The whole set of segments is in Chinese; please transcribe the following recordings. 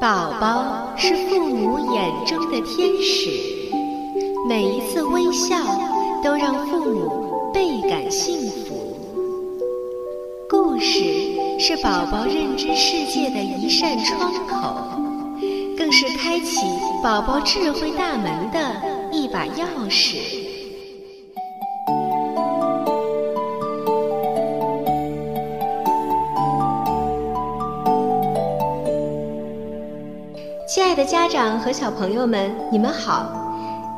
宝宝是父母眼中的天使，每一次微笑都让父母倍感幸福。故事是宝宝认知世界的一扇窗口，更是开启宝宝智慧大门的一把钥匙。家长和小朋友们，你们好！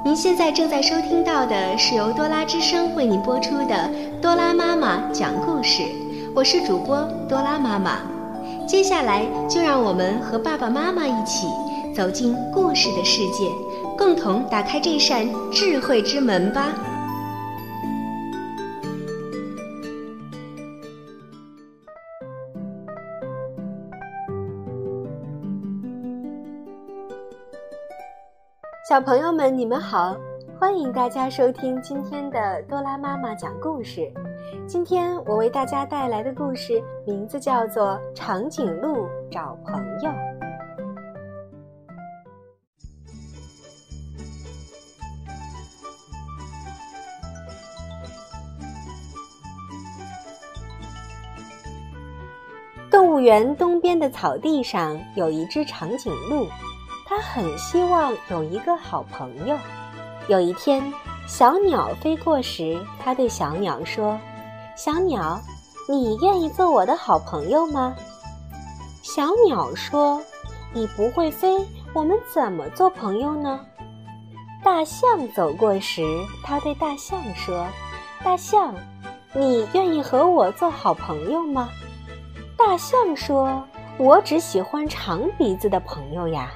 您现在正在收听到的是由多拉之声为您播出的《多拉妈妈讲故事》，我是主播多拉妈妈。接下来就让我们和爸爸妈妈一起走进故事的世界，共同打开这扇智慧之门吧。小朋友们，你们好！欢迎大家收听今天的多拉妈妈讲故事。今天我为大家带来的故事名字叫做《长颈鹿找朋友》。动物园东边的草地上有一只长颈鹿。他很希望有一个好朋友。有一天，小鸟飞过时，他对小鸟说：“小鸟，你愿意做我的好朋友吗？”小鸟说：“你不会飞，我们怎么做朋友呢？”大象走过时，他对大象说：“大象，你愿意和我做好朋友吗？”大象说：“我只喜欢长鼻子的朋友呀。”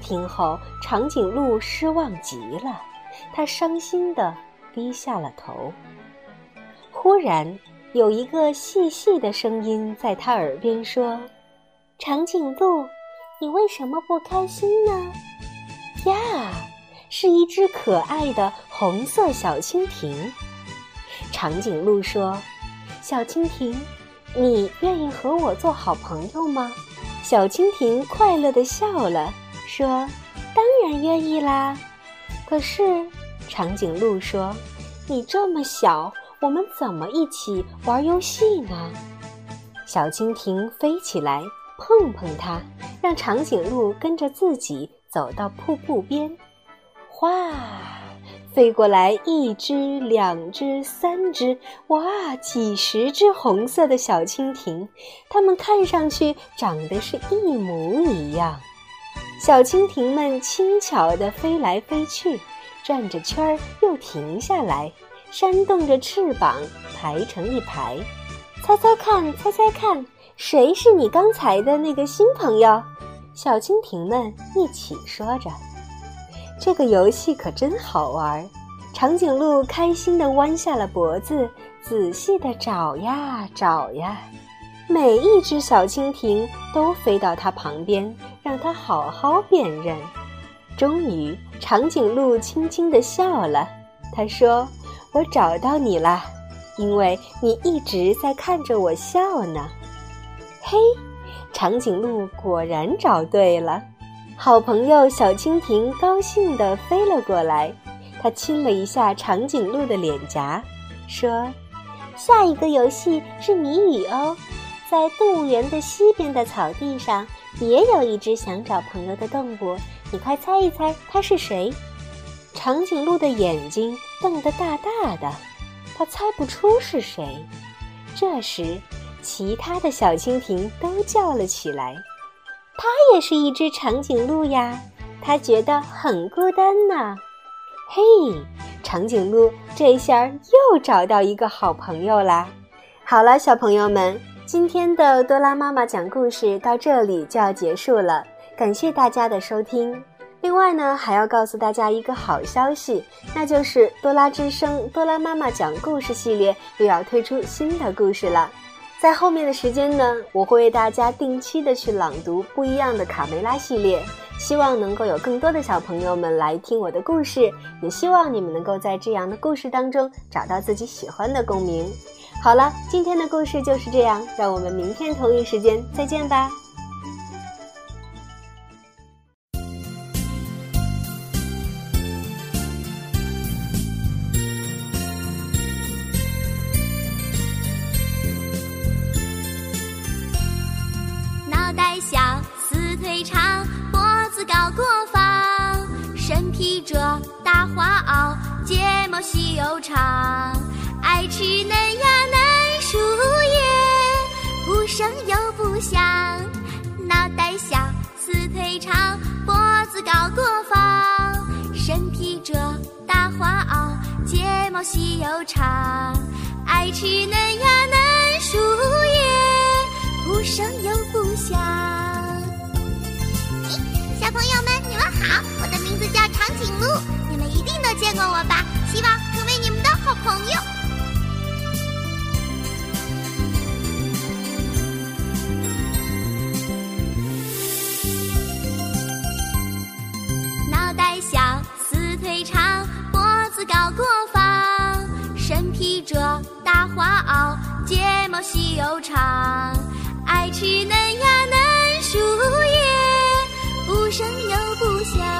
听后，长颈鹿失望极了，它伤心地低下了头。忽然，有一个细细的声音在他耳边说：“长颈鹿，你为什么不开心呢？”呀，是一只可爱的红色小蜻蜓。长颈鹿说：“小蜻蜓，你愿意和我做好朋友吗？”小蜻蜓快乐地笑了。说：“当然愿意啦。”可是长颈鹿说：“你这么小，我们怎么一起玩游戏呢？”小蜻蜓飞起来，碰碰它，让长颈鹿跟着自己走到瀑布边。哗，飞过来一只、两只、三只，哇，几十只红色的小蜻蜓，它们看上去长得是一模一样。小蜻蜓们轻巧地飞来飞去，转着圈儿又停下来，扇动着翅膀，排成一排。猜猜看，猜猜看，谁是你刚才的那个新朋友？小蜻蜓们一起说着。这个游戏可真好玩。长颈鹿开心地弯下了脖子，仔细地找呀找呀。每一只小蜻蜓都飞到它旁边，让它好好辨认。终于，长颈鹿轻轻地笑了。他说：“我找到你了，因为你一直在看着我笑呢。”嘿，长颈鹿果然找对了。好朋友小蜻蜓高兴地飞了过来，它亲了一下长颈鹿的脸颊，说：“下一个游戏是谜语哦。”在动物园的西边的草地上，也有一只想找朋友的动物。你快猜一猜，它是谁？长颈鹿的眼睛瞪得大大的，它猜不出是谁。这时，其他的小蜻蜓都叫了起来：“它也是一只长颈鹿呀！”它觉得很孤单呢。嘿，长颈鹿这下又找到一个好朋友啦！好了，小朋友们。今天的多拉妈妈讲故事到这里就要结束了，感谢大家的收听。另外呢，还要告诉大家一个好消息，那就是多拉之声多拉妈妈讲故事系列又要推出新的故事了。在后面的时间呢，我会为大家定期的去朗读不一样的卡梅拉系列，希望能够有更多的小朋友们来听我的故事，也希望你们能够在这样的故事当中找到自己喜欢的共鸣。好了，今天的故事就是这样，让我们明天同一时间再见吧。脑袋小，四腿长，脖子高过房，身披着大花袄，睫毛细又长。爱吃嫩芽嫩树叶，不声又不响，脑袋小，四腿长，脖子高过方，身披着大花袄，睫毛细又长，爱吃嫩芽嫩树叶，不声又不响。小朋友们，你们好！我的名字叫长颈鹿，你们一定都见过我吧？希望着大花袄睫毛细又长爱吃嫩呀嫩树叶不声又不响